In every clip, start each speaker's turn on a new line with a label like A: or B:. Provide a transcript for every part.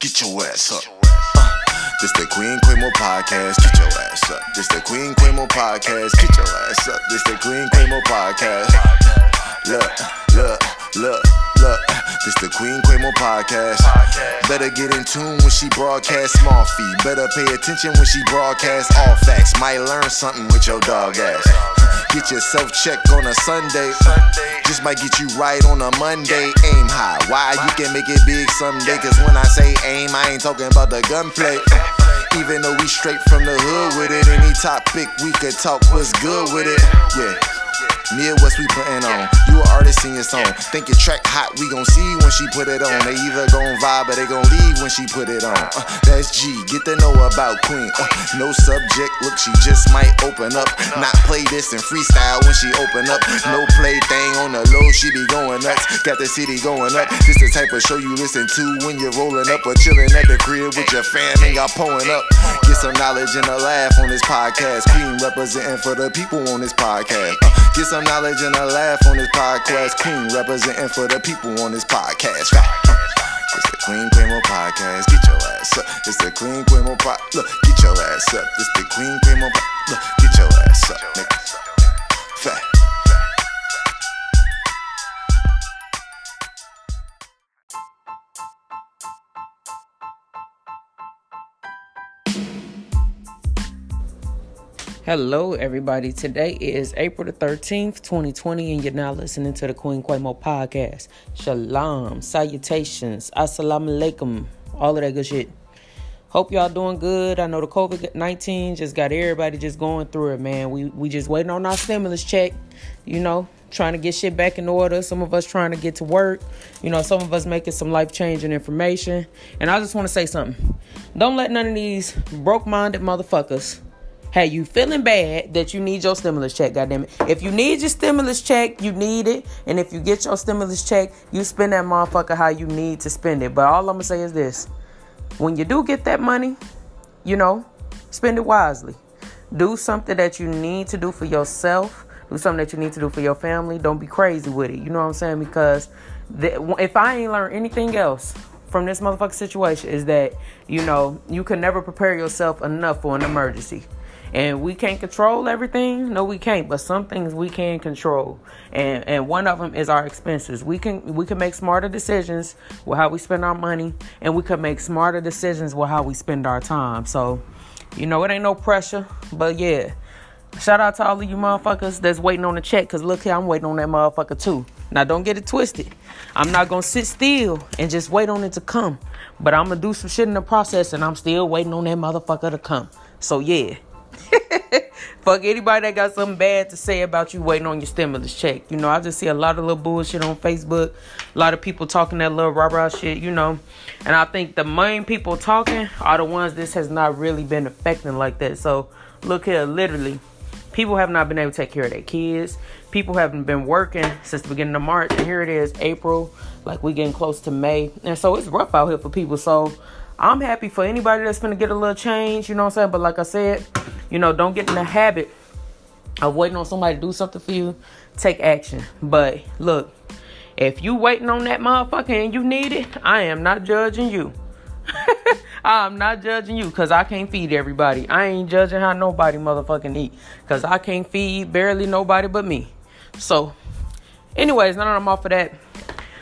A: Get your ass up. Uh, this the Queen Quimo podcast. Get your ass up. This the Queen Quimo podcast. Get your ass up. This the Queen Quimo podcast. Look, look, look, look. This the Queen Quimo podcast. Better get in tune when she broadcast small fee. Better pay attention when she broadcast all facts. Might learn something with your dog ass. Get yourself checked on a Sunday. Just might get you right on a Monday. Aim high. Why you can make it big someday? Cause when I say aim, I ain't talking about the gunplay. Even though we straight from the hood with it, any topic we could talk was good with it. Yeah. Midwest we putting on. You an artist in your song. Think your track hot, we gon' see when she put it on. They either gon' vibe or they gon' leave when she put it on. Uh, that's G. Get to know about Queen. Uh, no subject, look, she just might open up. Not play this and freestyle when she open up. No play thing on the low, she be going nuts. Got the city going up. This the type of show you listen to when you're rolling up or chilling at the crib with your fam and y'all pulling up. Get some knowledge and a laugh on this podcast. Queen representing for the people on this podcast. Uh, get some knowledge and a laugh on this podcast. Queen representing for the people on this podcast. It's the Queen Quimo podcast. Get your ass up. It's the Queen Quimo pod. Look, get your ass up. It's the Queen Quimo pod. Look, get your ass up. Nigga. Fat.
B: Hello, everybody. Today is April the 13th, 2020, and you're now listening to the Queen Quamo podcast. Shalom, salutations, assalamu alaikum, all of that good shit. Hope y'all doing good. I know the COVID 19 just got everybody just going through it, man. We, we just waiting on our stimulus check, you know, trying to get shit back in order. Some of us trying to get to work, you know, some of us making some life changing information. And I just want to say something. Don't let none of these broke minded motherfuckers Hey, you feeling bad that you need your stimulus check, goddamn it. If you need your stimulus check, you need it. And if you get your stimulus check, you spend that motherfucker how you need to spend it. But all I'm gonna say is this when you do get that money, you know, spend it wisely. Do something that you need to do for yourself. Do something that you need to do for your family. Don't be crazy with it. You know what I'm saying? Because the, if I ain't learned anything else from this motherfucker situation, is that, you know, you can never prepare yourself enough for an emergency. And we can't control everything. No, we can't. But some things we can control, and and one of them is our expenses. We can we can make smarter decisions with how we spend our money, and we can make smarter decisions with how we spend our time. So, you know, it ain't no pressure. But yeah, shout out to all of you motherfuckers that's waiting on the check. Cause look here, I'm waiting on that motherfucker too. Now don't get it twisted. I'm not gonna sit still and just wait on it to come. But I'm gonna do some shit in the process, and I'm still waiting on that motherfucker to come. So yeah. Fuck anybody that got something bad to say about you waiting on your stimulus check. You know, I just see a lot of little bullshit on Facebook. A lot of people talking that little rah rah shit, you know. And I think the main people talking are the ones this has not really been affecting like that. So look here, literally, people have not been able to take care of their kids. People haven't been working since the beginning of March. And here it is, April. Like we getting close to May. And so it's rough out here for people. So I'm happy for anybody that's gonna get a little change, you know what I'm saying? But like I said, you know, don't get in the habit of waiting on somebody to do something for you. Take action. But look, if you waiting on that motherfucker and you need it, I am not judging you. I'm not judging you because I can't feed everybody. I ain't judging how nobody motherfucking eat because I can't feed barely nobody but me. So, anyways, now that I'm off of that,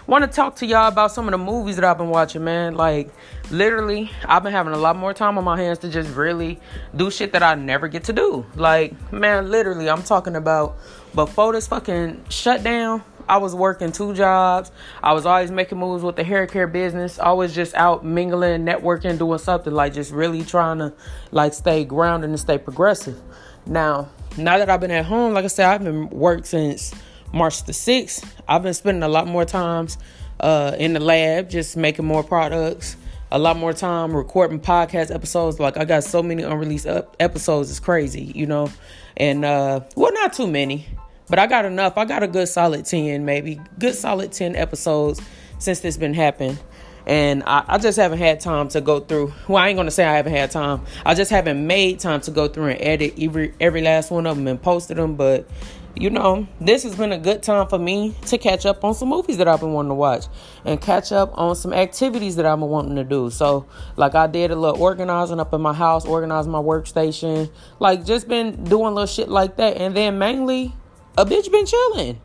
B: want to talk to y'all about some of the movies that I've been watching, man. Like, literally, I've been having a lot more time on my hands to just really do shit that I never get to do. Like, man, literally, I'm talking about before this fucking shutdown. I was working two jobs. I was always making moves with the hair care business. I was just out mingling, networking, doing something like just really trying to like stay grounded and stay progressive. Now, now that I've been at home, like I said, I've been work since March the 6th. I've been spending a lot more times uh, in the lab, just making more products, a lot more time recording podcast episodes. Like I got so many unreleased ep- episodes, it's crazy, you know. And uh, well, not too many, but I got enough. I got a good solid ten, maybe good solid ten episodes since this been happening. And I, I just haven't had time to go through. Well, I ain't gonna say I haven't had time. I just haven't made time to go through and edit every every last one of them and posted them. But you know, this has been a good time for me to catch up on some movies that I've been wanting to watch and catch up on some activities that been wanting to do. So, like, I did a little organizing up in my house, organizing my workstation, like, just been doing little shit like that. And then mainly, a bitch been chilling.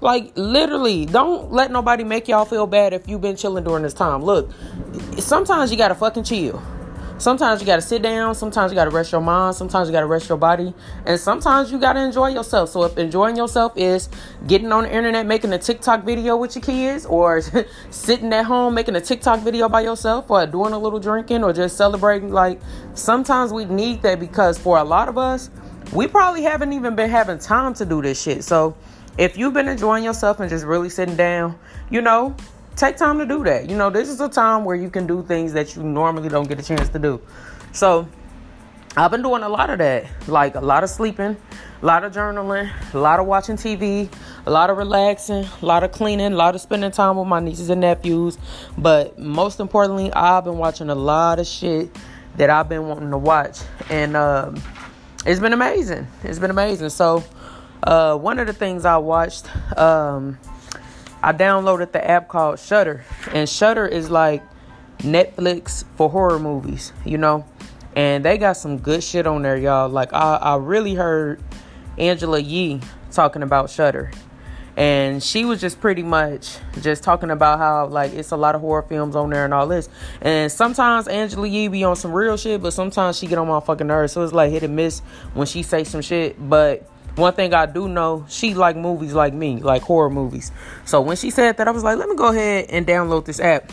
B: Like, literally, don't let nobody make y'all feel bad if you've been chilling during this time. Look, sometimes you gotta fucking chill. Sometimes you gotta sit down, sometimes you gotta rest your mind, sometimes you gotta rest your body, and sometimes you gotta enjoy yourself. So if enjoying yourself is getting on the internet making a TikTok video with your kids, or sitting at home making a TikTok video by yourself, or doing a little drinking, or just celebrating, like sometimes we need that because for a lot of us, we probably haven't even been having time to do this shit. So if you've been enjoying yourself and just really sitting down, you know, take time to do that. You know, this is a time where you can do things that you normally don't get a chance to do. So, I've been doing a lot of that, like a lot of sleeping, a lot of journaling, a lot of watching TV, a lot of relaxing, a lot of cleaning, a lot of spending time with my nieces and nephews. But most importantly, I've been watching a lot of shit that I've been wanting to watch, and um, it's been amazing. It's been amazing. So, uh, one of the things I watched, um, I downloaded the app called Shudder, and Shudder is like Netflix for horror movies, you know. And they got some good shit on there, y'all. Like I, I really heard Angela Yee talking about Shudder, and she was just pretty much just talking about how like it's a lot of horror films on there and all this. And sometimes Angela Yee be on some real shit, but sometimes she get on my fucking nerves. So it's like hit and miss when she say some shit, but one thing I do know, she like movies like me, like horror movies. So when she said that, I was like, let me go ahead and download this app.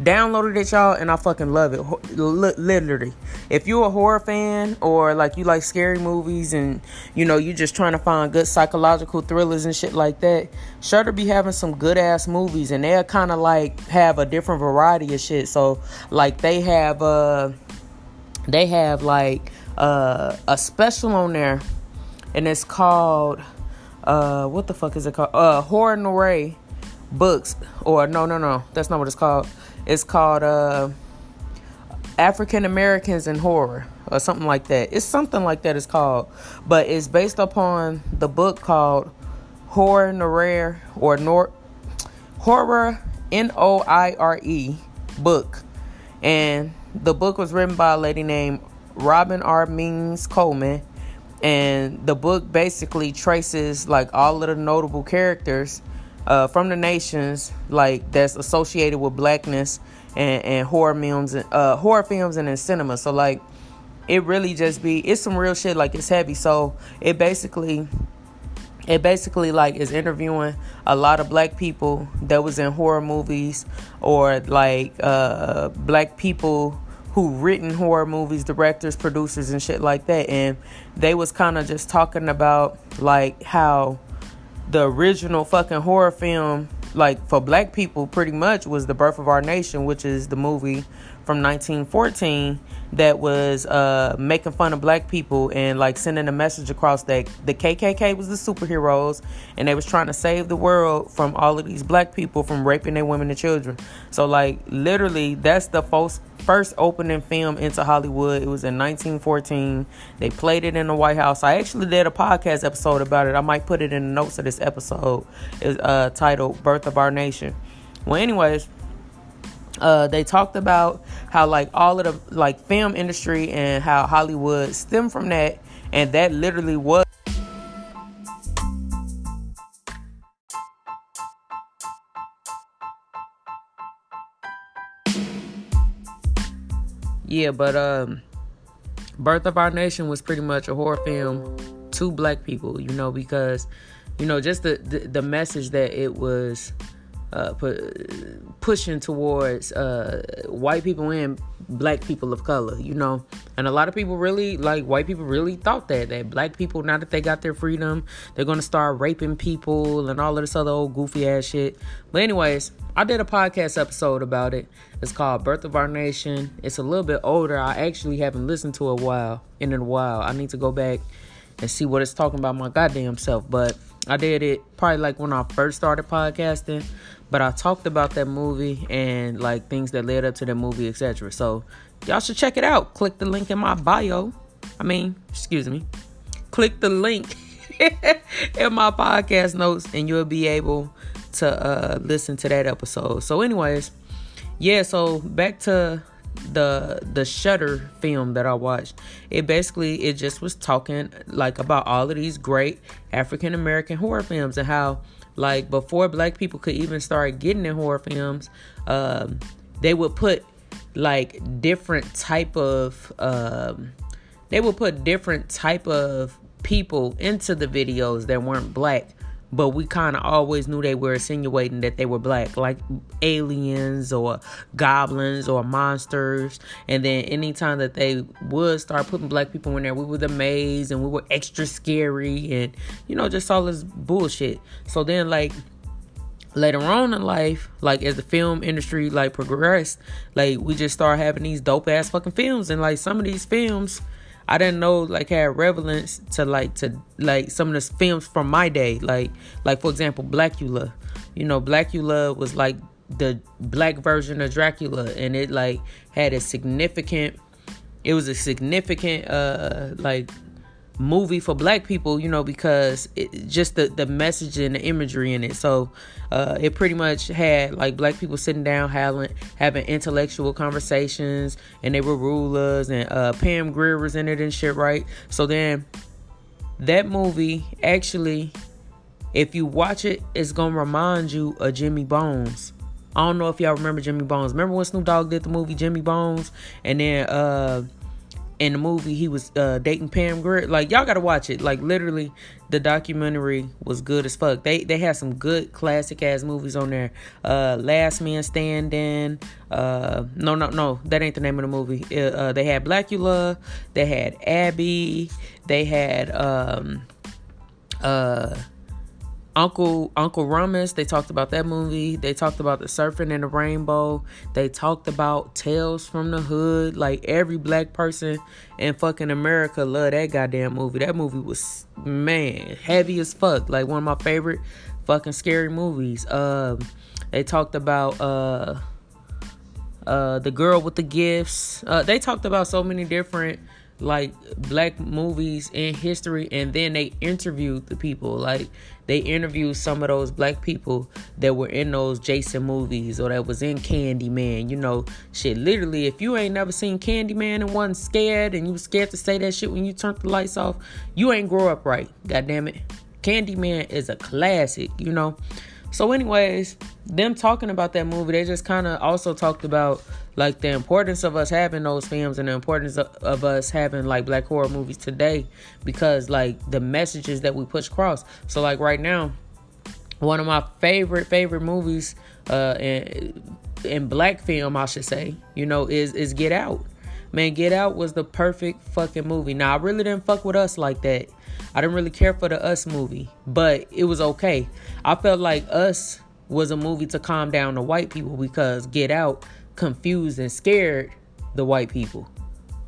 B: Downloaded it, y'all, and I fucking love it. literally, if you're a horror fan or like you like scary movies and you know you're just trying to find good psychological thrillers and shit like that, Shudder be having some good ass movies, and they'll kind of like have a different variety of shit. So like they have uh they have like uh a special on there and it's called uh what the fuck is it called? Uh Horror Noir books or no no no that's not what it's called. It's called uh African Americans in Horror or something like that. It's something like that it's called. But it's based upon the book called Horror Noir or Nor Horror N O I R E book. And the book was written by a lady named Robin R. Means Coleman and the book basically traces like all of the notable characters uh, from the nations like that's associated with blackness and, and horror films and uh, horror films and in cinema. So like it really just be it's some real shit like it's heavy. So it basically it basically like is interviewing a lot of black people that was in horror movies or like uh black people who written horror movies, directors, producers and shit like that. And they was kind of just talking about like how the original fucking horror film like for black people pretty much was the birth of our nation which is the movie from 1914 that was uh, making fun of black people and like sending a message across that the KKK was the superheroes and they was trying to save the world from all of these black people from raping their women and children. So like literally that's the first first opening film into Hollywood. It was in 1914. They played it in the White House. I actually did a podcast episode about it. I might put it in the notes of this episode. It's uh, titled "Birth of Our Nation." Well, anyways, uh, they talked about how like all of the like film industry and how Hollywood stemmed from that, and that literally was. Yeah, but um, Birth of Our Nation was pretty much a horror film to black people, you know, because you know just the the, the message that it was uh, pushing towards uh, white people and black people of color, you know. And a lot of people really, like, white people really thought that, that black people, now that they got their freedom, they're going to start raping people and all of this other old goofy ass shit. But, anyways, I did a podcast episode about it. It's called Birth of Our Nation. It's a little bit older. I actually haven't listened to it a while, in a while. I need to go back and see what it's talking about my goddamn self. But I did it probably like when I first started podcasting. But I talked about that movie and like things that led up to the movie, etc. So y'all should check it out. Click the link in my bio. I mean, excuse me. Click the link in my podcast notes, and you'll be able to uh, listen to that episode. So, anyways, yeah. So back to the the Shudder film that I watched. It basically it just was talking like about all of these great African American horror films and how like before black people could even start getting in horror films, um, they would put like different type of um, they would put different type of people into the videos that weren't black but we kind of always knew they were insinuating that they were black, like aliens or goblins or monsters. And then anytime that they would start putting black people in there, we were maze and we were extra scary and, you know, just all this bullshit. So then, like, later on in life, like as the film industry like progressed, like we just started having these dope ass fucking films, and like some of these films I didn't know like had relevance to like to like some of the films from my day. Like like for example, Blackula. You know, Blackula was like the black version of Dracula and it like had a significant it was a significant uh like movie for black people, you know, because it, just the, the message and the imagery in it. So uh, it pretty much had like black people sitting down having having intellectual conversations and they were rulers and uh, Pam Grier was in it and shit, right? So then that movie actually, if you watch it, it's gonna remind you of Jimmy Bones. I don't know if y'all remember Jimmy Bones. Remember when Snoop Dogg did the movie Jimmy Bones? And then uh in the movie he was uh, dating Pam Grier. Like y'all gotta watch it. Like literally, the documentary was good as fuck. They they had some good classic ass movies on there. Uh, Last Man Standing. Uh, no no no, that ain't the name of the movie. Uh, uh they had Blackula. They had Abby. They had um uh Uncle Uncle Ruckus, they talked about that movie. They talked about the serpent and the rainbow. They talked about Tales from the Hood. Like every black person in fucking America love that goddamn movie. That movie was man heavy as fuck. Like one of my favorite fucking scary movies. Um, they talked about uh uh the girl with the gifts. Uh, they talked about so many different like black movies in history and then they interviewed the people. Like they interviewed some of those black people that were in those Jason movies or that was in Candyman you know. Shit literally if you ain't never seen Candyman and wasn't scared and you was scared to say that shit when you turned the lights off you ain't grow up right god damn it Candyman is a classic you know. So anyways them talking about that movie they just kind of also talked about like the importance of us having those films and the importance of, of, us having like black horror movies today because like the messages that we push across. So like right now one of my favorite favorite movies uh in, in black film i should say you know is is get out. Man get out was the perfect fucking movie. Now i really didn't fuck with us like that. I didn't really care for the us movie but it was okay. I felt like us was a movie to calm down the white people because get out confused and scared the white people.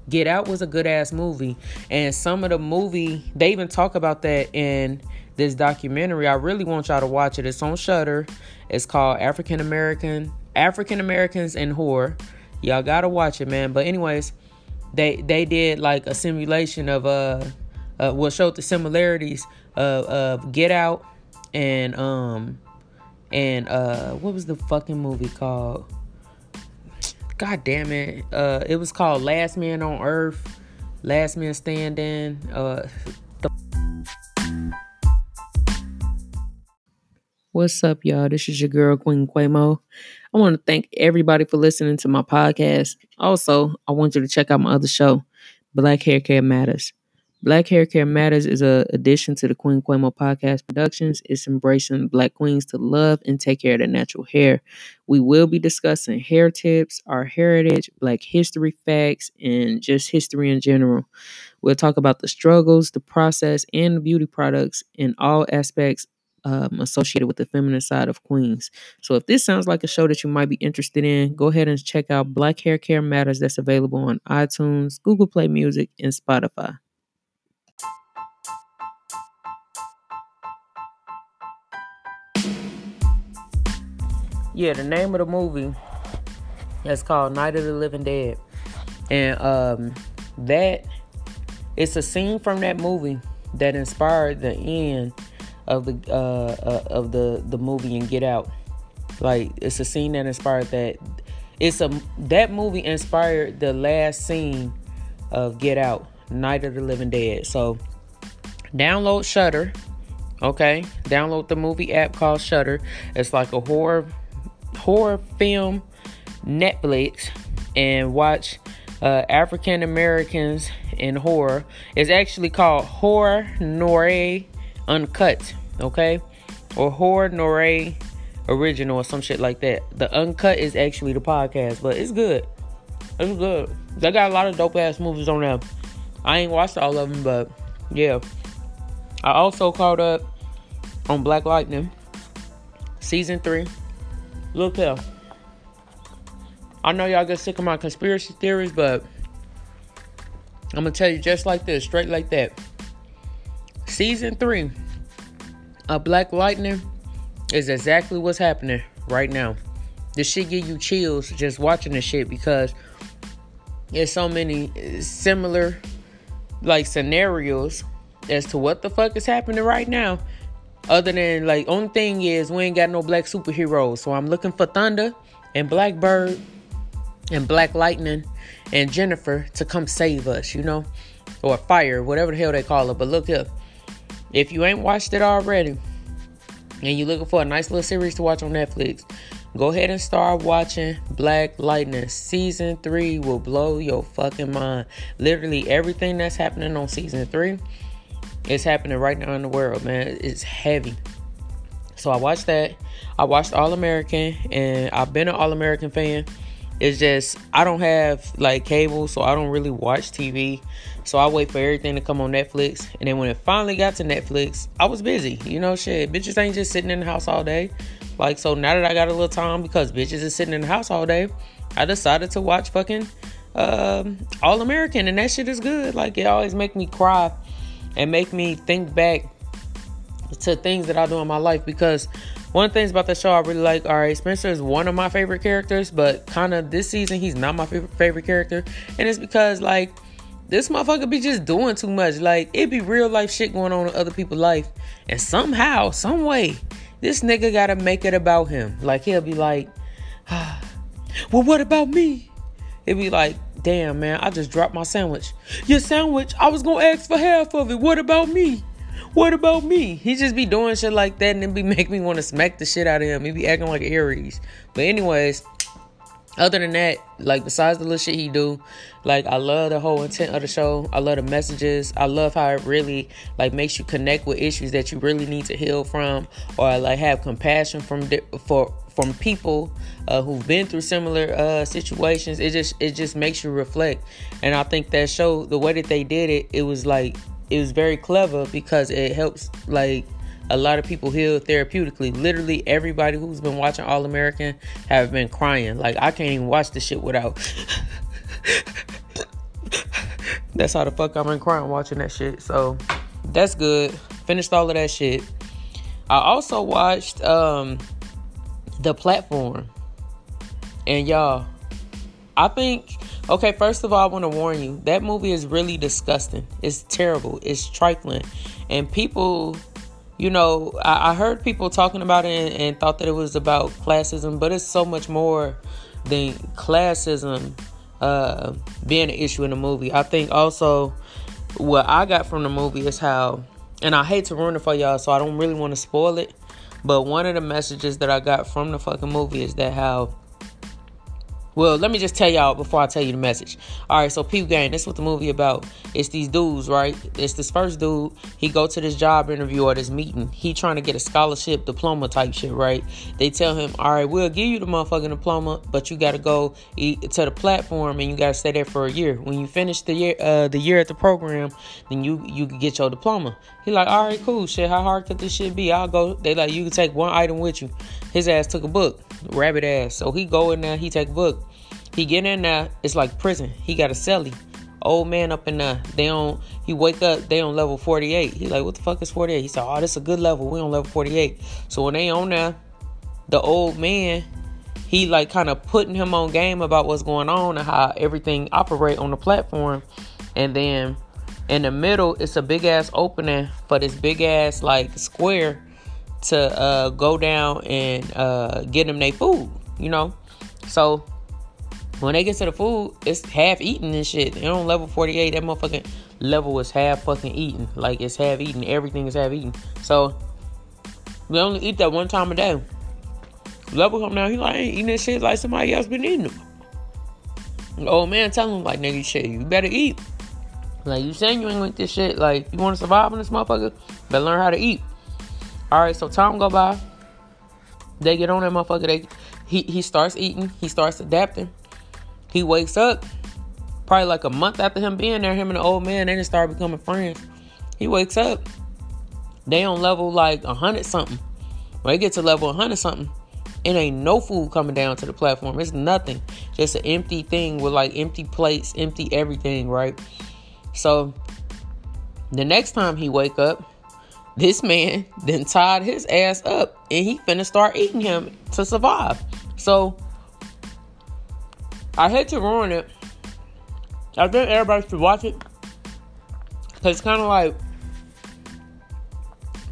B: Get Out was a good ass movie, and some of the movie they even talk about that in this documentary. I really want y'all to watch it. It's on Shudder. It's called African American African Americans in Horror. Y'all gotta watch it, man. But anyways, they they did like a simulation of uh, uh what showed the similarities of, of Get Out and um and uh what was the fucking movie called? God damn it. Uh, it was called Last Man on Earth, Last Man Standing. Uh, What's up, y'all? This is your girl, Queen Quamo. I want to thank everybody for listening to my podcast. Also, I want you to check out my other show, Black Hair Care Matters. Black Hair Care Matters is a addition to the Queen Quemo podcast productions. It's embracing black queens to love and take care of their natural hair. We will be discussing hair tips, our heritage, black history facts, and just history in general. We'll talk about the struggles, the process, and the beauty products in all aspects um, associated with the feminine side of queens. So if this sounds like a show that you might be interested in, go ahead and check out Black Hair Care Matters that's available on iTunes, Google Play Music, and Spotify. Yeah, the name of the movie is called Night of the Living Dead. And um that it's a scene from that movie that inspired the end of the uh, uh, of the the movie and Get Out. Like it's a scene that inspired that. It's a that movie inspired the last scene of Get Out, Night of the Living Dead. So download Shudder. Okay, download the movie app called Shudder. It's like a horror horror film Netflix and watch uh, African Americans in horror. It's actually called Horror Noir Uncut, okay? Or Horror Noir Original or some shit like that. The Uncut is actually the podcast, but it's good. It's good. They got a lot of dope ass movies on there. I ain't watched all of them, but yeah. I also caught up on Black Lightning season three. Look here. I know y'all get sick of my conspiracy theories, but I'm gonna tell you just like this, straight like that. Season three of Black Lightning is exactly what's happening right now. This shit give you chills just watching this shit because there's so many similar like scenarios as to what the fuck is happening right now. Other than like, only thing is we ain't got no black superheroes. So I'm looking for Thunder and Blackbird and Black Lightning and Jennifer to come save us, you know, or Fire, whatever the hell they call it. But look up if you ain't watched it already, and you're looking for a nice little series to watch on Netflix. Go ahead and start watching Black Lightning. Season 3 will blow your fucking mind. Literally everything that's happening on season 3 it's happening right now in the world, man. It's heavy. So I watched that. I watched All American, and I've been an All American fan. It's just I don't have like cable, so I don't really watch TV. So I wait for everything to come on Netflix. And then when it finally got to Netflix, I was busy. You know, shit, bitches ain't just sitting in the house all day. Like, so now that I got a little time because bitches is sitting in the house all day, I decided to watch fucking um, All American, and that shit is good. Like, it always make me cry and make me think back to things that I do in my life because one of the things about the show I really like, all right, Spencer is one of my favorite characters, but kind of this season he's not my favorite favorite character, and it's because like this motherfucker be just doing too much. Like it be real life shit going on in other people's life, and somehow, some way, this nigga gotta make it about him. Like he'll be like, ah, well, what about me? It'd be like, damn man, I just dropped my sandwich. Your sandwich, I was gonna ask for half of it. What about me? What about me? He just be doing shit like that and then be make me want to smack the shit out of him. He be acting like Aries. But anyways, other than that, like besides the little shit he do, like I love the whole intent of the show. I love the messages. I love how it really like makes you connect with issues that you really need to heal from, or like have compassion from for from people uh, who've been through similar uh, situations. It just it just makes you reflect, and I think that show the way that they did it, it was like it was very clever because it helps like a lot of people heal therapeutically. Literally everybody who's been watching All American have been crying. Like I can't even watch this shit without That's how the fuck I've been crying watching that shit. So that's good. Finished all of that shit. I also watched um the platform. And y'all, I think Okay, first of all, I want to warn you that movie is really disgusting. It's terrible. It's trifling. And people, you know, I, I heard people talking about it and, and, thought that it was about classism, but it's so much more than classism uh, being an issue in the movie. I think also what I got from the movie is how, and I hate to ruin it for y'all, so I don't really want to spoil it. But one of the messages that I got from the fucking movie is that how well, let me just tell y'all before I tell you the message. All right, so Peep Gang, that's what the movie about. It's these dudes, right? It's this first dude. He go to this job interview or this meeting. He trying to get a scholarship, diploma type shit, right? They tell him, all right, we'll give you the motherfucking diploma, but you got to go to the platform and you got to stay there for a year. When you finish the year, uh, the year at the program, then you you can get your diploma. He like, all right, cool, shit. How hard could this shit be? I'll go. They like, you can take one item with you. His ass took a book rabbit ass. So he go in there, he take book. He get in there, it's like prison. He got a celly. Old man up in there. They on he wake up, they on level 48. He like, what the fuck is 48? He said, Oh, this a good level. We on level 48. So when they on there, the old man, he like kind of putting him on game about what's going on and how everything operate on the platform. And then In the middle, it's a big ass opening for this big ass like square to uh, go down and uh, get them their food. You know, so when they get to the food, it's half eaten and shit. And on level 48, that motherfucking level is half fucking eaten. Like it's half eaten. Everything is half eaten. So we only eat that one time a day. Level come down, he like, ain't eating this shit like somebody else been eating them. The old man tell him like, nigga, shit, you better eat. Like you saying you ain't with this shit. Like you want to survive in this motherfucker, better learn how to eat. All right, so time go by. They get on that motherfucker. They he he starts eating. He starts adapting. He wakes up. Probably like a month after him being there, him and the old man, they just start becoming friends. He wakes up. They on level like a hundred something. When they get to level 100 something, it ain't no food coming down to the platform. It's nothing. Just an empty thing with like empty plates, empty everything, right? So the next time he wake up, this man then tied his ass up and he finna start eating him to survive. So I hate to ruin it. I think everybody should watch it. Cause it's kinda like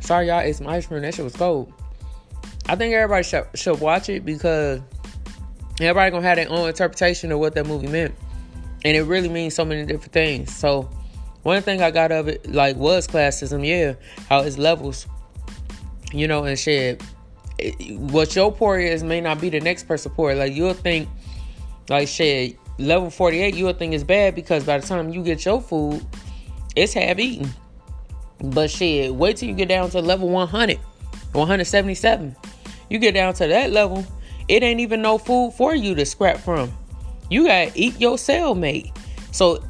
B: Sorry y'all, it's my ice cream. That shit was cold. I think everybody should, should watch it because everybody gonna have their own interpretation of what that movie meant. And it really means so many different things. So one thing I got of it like was classism, yeah, how it's levels, you know, and shit. It, what your poor is may not be the next person poor. Like you'll think, like shit, level forty eight, you'll think it's bad because by the time you get your food, it's half eaten. But shit, wait till you get down to level 100, 177. You get down to that level, it ain't even no food for you to scrap from. You gotta eat your cellmate. So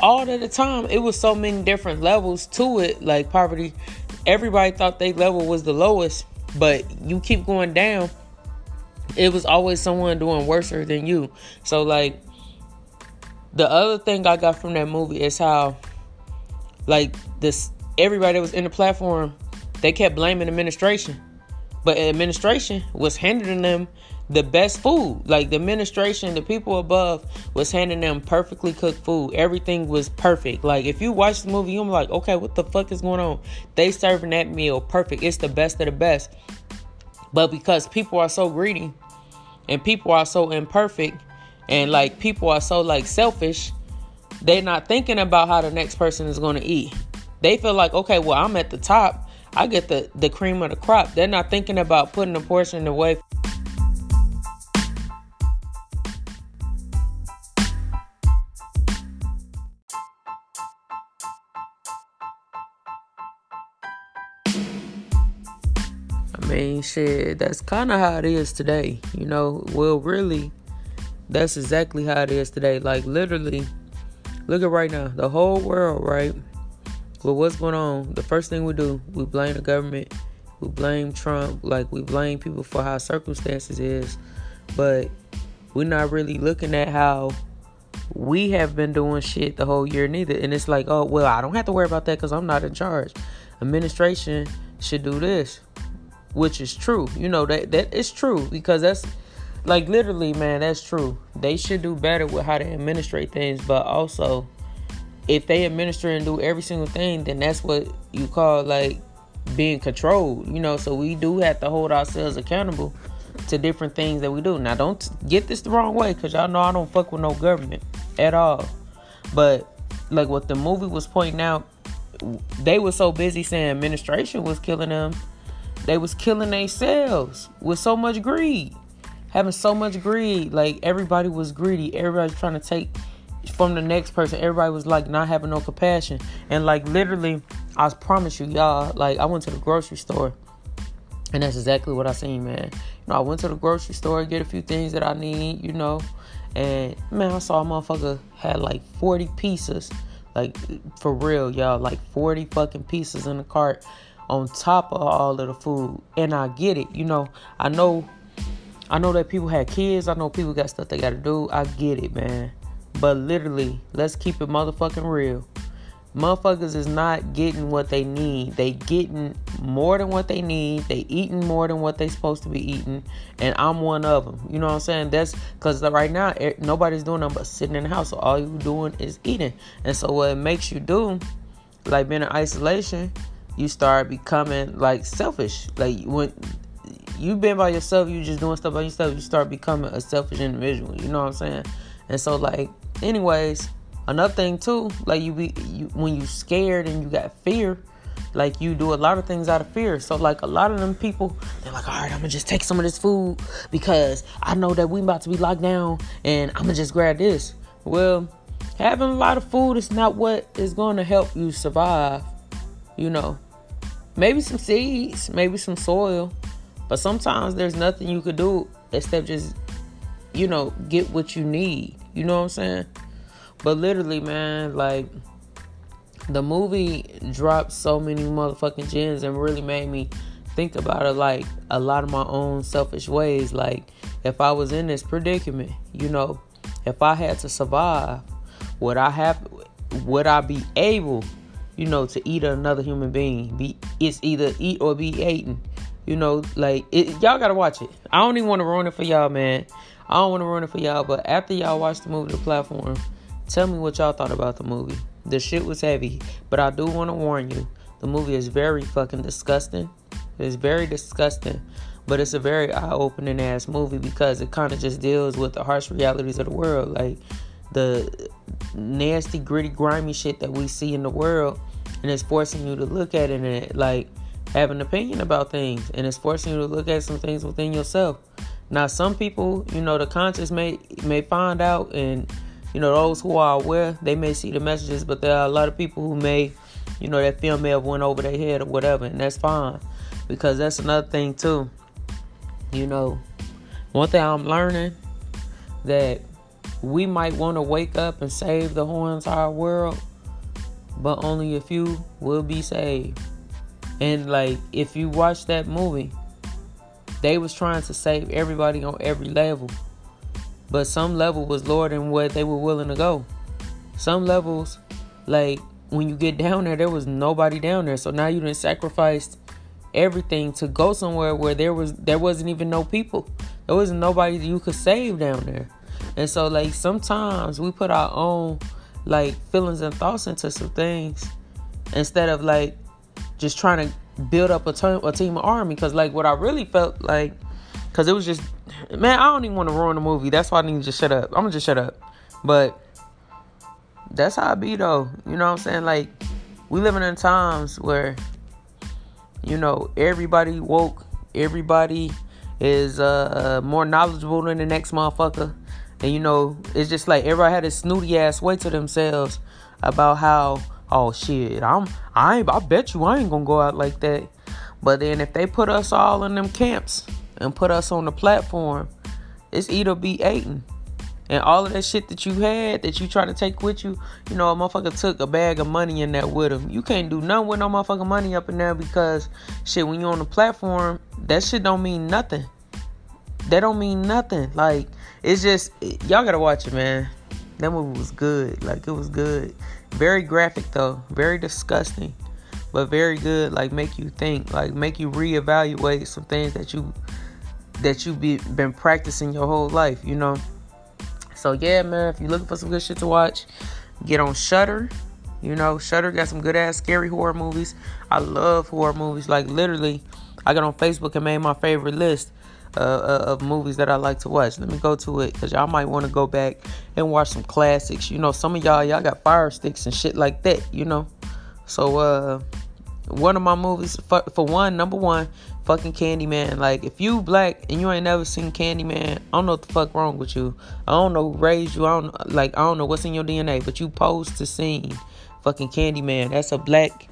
B: all of the time it was so many different levels to it. Like poverty everybody thought their level was the lowest but you keep going down it was always someone doing worse than you. So like the other thing i got from that movie is how like this everybody that was in the platform they kept blaming administration but administration was handing them the best food. Like the administration, the people above was handing them perfectly cooked food. Everything was perfect. Like if you watch the movie, you're like, okay, what the fuck is going on? They serving that meal perfect. It's the best of the best. But because people are so greedy and people are so imperfect and like people are so like selfish, they're not thinking about how the next person is to eat. They feel like, okay, well, I'm at the top. I get the, the cream of the crop. They're not thinking about putting a portion away mean, shit, that's kind of how it is today. You know, well, really, that's exactly how it is today. Like, literally, look at right now, the whole world, right? With what's going on, the first thing we do, we blame the government, we blame Trump, like, we blame people for how circumstances is, but we're not really looking at how we have been doing shit the whole year neither. And it's like, oh, well, I don't have to worry about that because I'm not in charge. Administration should do this which is true. You know that that is true because that's like literally, man, that's true. They should do better with how they administrate things, but also if they administer and do every single thing, then that's what you call like being controlled. You know, so we do have to hold ourselves accountable to different things that we do. Now, don't get this the wrong way, cause y'all know I don't fuck with no government at all. But like what the movie was pointing out, they were so busy saying administration was killing them they was killing themselves with so much greed. Having so much greed. Like everybody was greedy. Everybody's trying to take from the next person. Everybody was like not having no compassion. And like literally, I promise you, y'all, like I went to the grocery store. And that's exactly what I seen, man. You know, I went to the grocery store, get a few things that I need, you know. And man, I saw a motherfucker had like 40 pieces. Like for real, y'all, like 40 fucking pieces in the cart on top of all of the food. And I get it. You know, I know I know that people had kids. I know people got stuff they gotta do. I get it, man. But literally, let's keep it motherfucking real. motherfuckers is not getting what they need. They getting more than what they need. They eating more than what they supposed to be eating, and I'm one of them. You know what I'm saying? That's because right now nobody's doing nothing but sitting in the house. So all you doing is eating, and so what it makes you do, like being in isolation, you start becoming like selfish. Like when you've been by yourself, you just doing stuff by yourself. You start becoming a selfish individual. You know what I'm saying? And so like, anyways Another thing too, like you be you, when you scared and you got fear, like you do a lot of things out of fear. So like a lot of them people, they're like, all right, I'm gonna just take some of this food because I know that we about to be locked down, and I'm gonna just grab this. Well, having a lot of food is not what is going to help you survive. You know, maybe some seeds, maybe some soil, but sometimes there's nothing you could do except just, you know, get what you need. You know what I'm saying? But literally, man, like the movie dropped so many motherfucking gems and really made me think about it like a lot of my own selfish ways. Like if I was in this predicament, you know, if I had to survive, would I have would I be able, you know, to eat another human being? Be it's either eat or be eaten. You know, like it, y'all gotta watch it. I don't even want to ruin it for y'all, man. I don't want to ruin it for y'all, but after y'all watch the movie, the platform, Tell me what y'all thought about the movie. The shit was heavy, but I do want to warn you. The movie is very fucking disgusting. It's very disgusting, but it's a very eye-opening ass movie because it kind of just deals with the harsh realities of the world, like the nasty, gritty, grimy shit that we see in the world, and it's forcing you to look at it and like have an opinion about things, and it's forcing you to look at some things within yourself. Now, some people, you know, the conscious may may find out and you know, those who are aware, they may see the messages, but there are a lot of people who may, you know, that film may have went over their head or whatever, and that's fine. Because that's another thing too. You know, one thing I'm learning that we might want to wake up and save the whole entire world, but only a few will be saved. And like if you watch that movie, they was trying to save everybody on every level. But some level was lower than what they were willing to go. Some levels, like when you get down there, there was nobody down there. So now you didn't sacrifice everything to go somewhere where there was there wasn't even no people. There wasn't nobody you could save down there. And so like sometimes we put our own like feelings and thoughts into some things instead of like just trying to build up a, team, a team of army. Because like what I really felt like Cause it was just, man, I don't even want to ruin the movie. That's why I need to just shut up. I'm gonna just shut up. But that's how I be though. You know what I'm saying? Like we living in times where, you know, everybody woke, everybody is uh more knowledgeable than the next motherfucker. And you know, it's just like everybody had a snooty ass way to themselves about how, oh shit, I'm I I bet you I ain't gonna go out like that. But then if they put us all in them camps, and put us on the platform, it's either be eaten. And all of that shit that you had that you try to take with you, you know, a motherfucker took a bag of money in that with him. You can't do nothing with no motherfucking money up in there because shit, when you're on the platform, that shit don't mean nothing. That don't mean nothing. Like, it's just y'all gotta watch it, man. That movie was good. Like it was good. Very graphic though. Very disgusting. But very good. Like make you think. Like make you reevaluate some things that you that you've be, been practicing your whole life, you know. So yeah, man, if you're looking for some good shit to watch, get on Shudder. You know, Shudder got some good ass scary horror movies. I love horror movies. Like literally, I got on Facebook and made my favorite list uh, uh of movies that I like to watch. Let me go to it because y'all might want to go back and watch some classics. You know, some of y'all y'all got fire sticks and shit like that. You know, so uh, one of my movies for, for one, number one, fucking Candyman. Like, if you black and you ain't never seen Candyman, I don't know what the fuck wrong with you. I don't know who raised you. I don't like. I don't know what's in your DNA, but you posed to seen fucking Candyman. That's a black,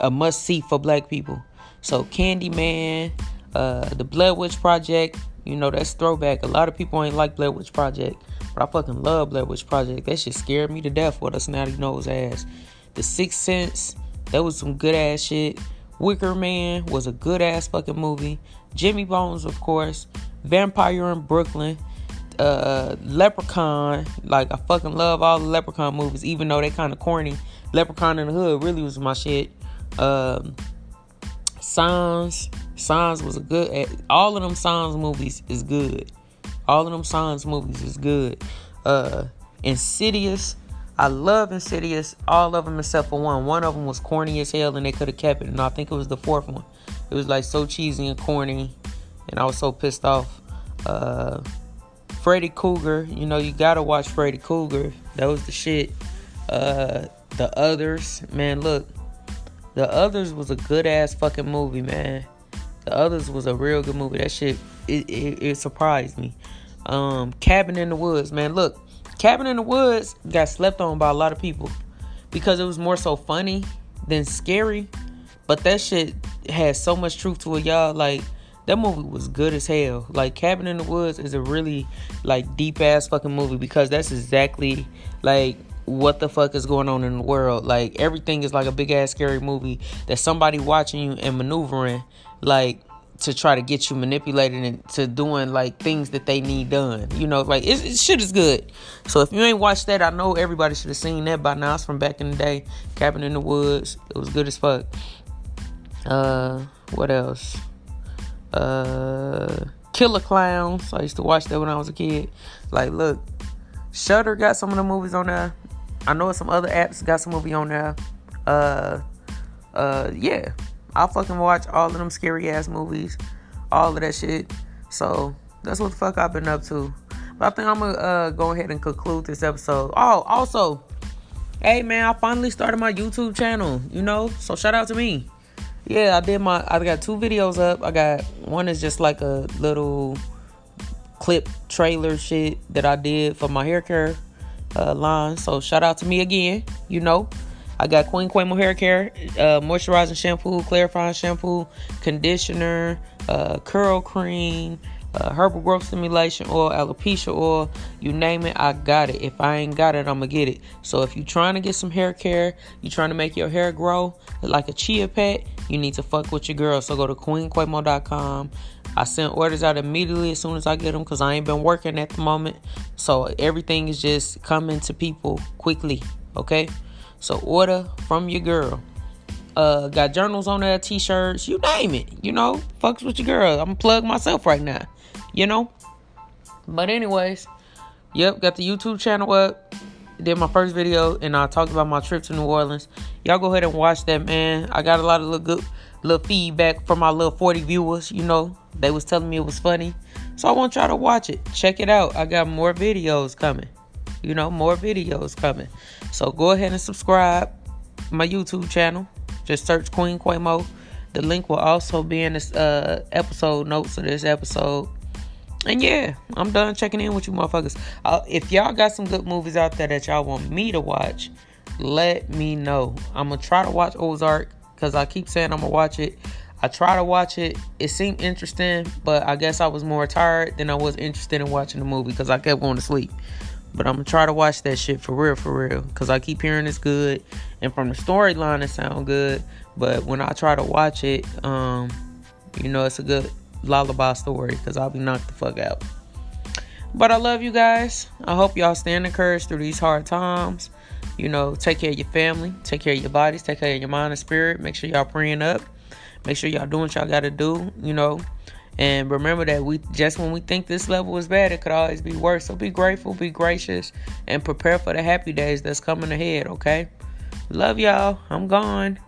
B: a must see for black people. So Candyman, uh, the Blood Witch Project. You know that's throwback. A lot of people ain't like Blair Witch Project, but I fucking love Blair Witch Project. That shit scared me to death with a snotty nose ass. The Sixth Sense. That was some good ass shit. Wicker Man was a good ass fucking movie. Jimmy Bones, of course. Vampire in Brooklyn. Uh, Leprechaun. Like, I fucking love all the Leprechaun movies, even though they kind of corny Leprechaun in the Hood really was my shit. Um, Signs, Signs was a good. Eh, all of them Signs movies is good. All of them Signs movies is good. Uh, Insidious, I love Insidious. All of them except for one. One of them was corny as hell, and they could have kept it. And I think it was the fourth one. It was like so cheesy and corny, and I was so pissed off. Uh, Freddy Krueger, you know, you gotta watch Freddy Krueger. That was the shit. Uh, the others, man, look, the others was a good ass fucking movie, man. The others was a real good movie. That shit, it, it, it surprised me. Um, Cabin in the Woods, man. Look, Cabin in the Woods got slept on by a lot of people because it was more so funny than scary. But that shit had so much truth to it, y'all. Like that movie was good as hell. Like Cabin in the Woods is a really like deep ass fucking movie because that's exactly like what the fuck is going on in the world. Like everything is like a big ass scary movie that somebody watching you and maneuvering like to try to get you manipulated into doing like things that they need done. You know, like it, it shit is good. So if you ain't watched that, I know everybody should have seen that by now. It's from back in the day. Cabin in the Woods. It was good as fuck. Uh, what else? Uh, Killer Clowns. I used to watch that when I was a kid. Like, look, Shudder got some of the movies on there. I know some other apps got some movie on there. Uh, uh, yeah. I fucking watch all of them scary ass movies, all of that shit. So that's what the fuck I've been up to. But I think I'm gonna uh, go ahead and conclude this episode. Oh, also, hey man, I finally started my YouTube channel. You know, so shout out to me. Yeah, I did my. I got two videos up. I got one is just like a little clip trailer shit that I did for my hair care uh, line. So shout out to me again. You know. I got Queen Quamo hair care, uh, moisturizing shampoo, clarifying shampoo, conditioner, uh, curl cream, uh, herbal growth stimulation oil, alopecia oil, you name it, I got it. If I ain't got it, I'm gonna get it. So if you're trying to get some hair care, you're trying to make your hair grow like a chia pet, you need to fuck with your girl. So go to queenquamo.com. I send orders out immediately as soon as I get them because I ain't been working at the moment. So everything is just coming to people quickly. Okay. So order from your girl. Uh, got journals on there, t-shirts, you name it. You know, fucks with your girl. I'm plug myself right now. You know. But anyways, yep, got the YouTube channel up. Did my first video and I talked about my trip to New Orleans. Y'all go ahead and watch that, man. I got a lot of little good little feedback from my little 40 viewers. You know, they was telling me it was funny. So I want y'all to watch it. Check it out. I got more videos coming you know, more videos coming. So go ahead and subscribe my YouTube channel. Just search Queen Quamo. The link will also be in this uh, episode notes of this episode. And yeah, I'm done checking in with you motherfuckers. Uh, if y'all got some good movies out there that y'all want me to watch, let me know. I'm gonna try to watch Ozark because I keep saying I'm gonna watch it. I try to watch it. It seemed interesting, but I guess I was more tired than I was interested in watching the movie because I kept going to sleep. But I'm gonna try to watch that shit for real, for real. Cause I keep hearing it's good. And from the storyline it sound good. But when I try to watch it, um, you know, it's a good lullaby story. Cause I'll be knocked the fuck out. But I love you guys. I hope y'all stand encouraged through these hard times. You know, take care of your family, take care of your bodies, take care of your mind and spirit. Make sure y'all praying up. Make sure y'all doing what y'all gotta do, you know. And remember that we just when we think this level is bad, it could always be worse. So be grateful, be gracious, and prepare for the happy days that's coming ahead, okay? Love y'all. I'm gone.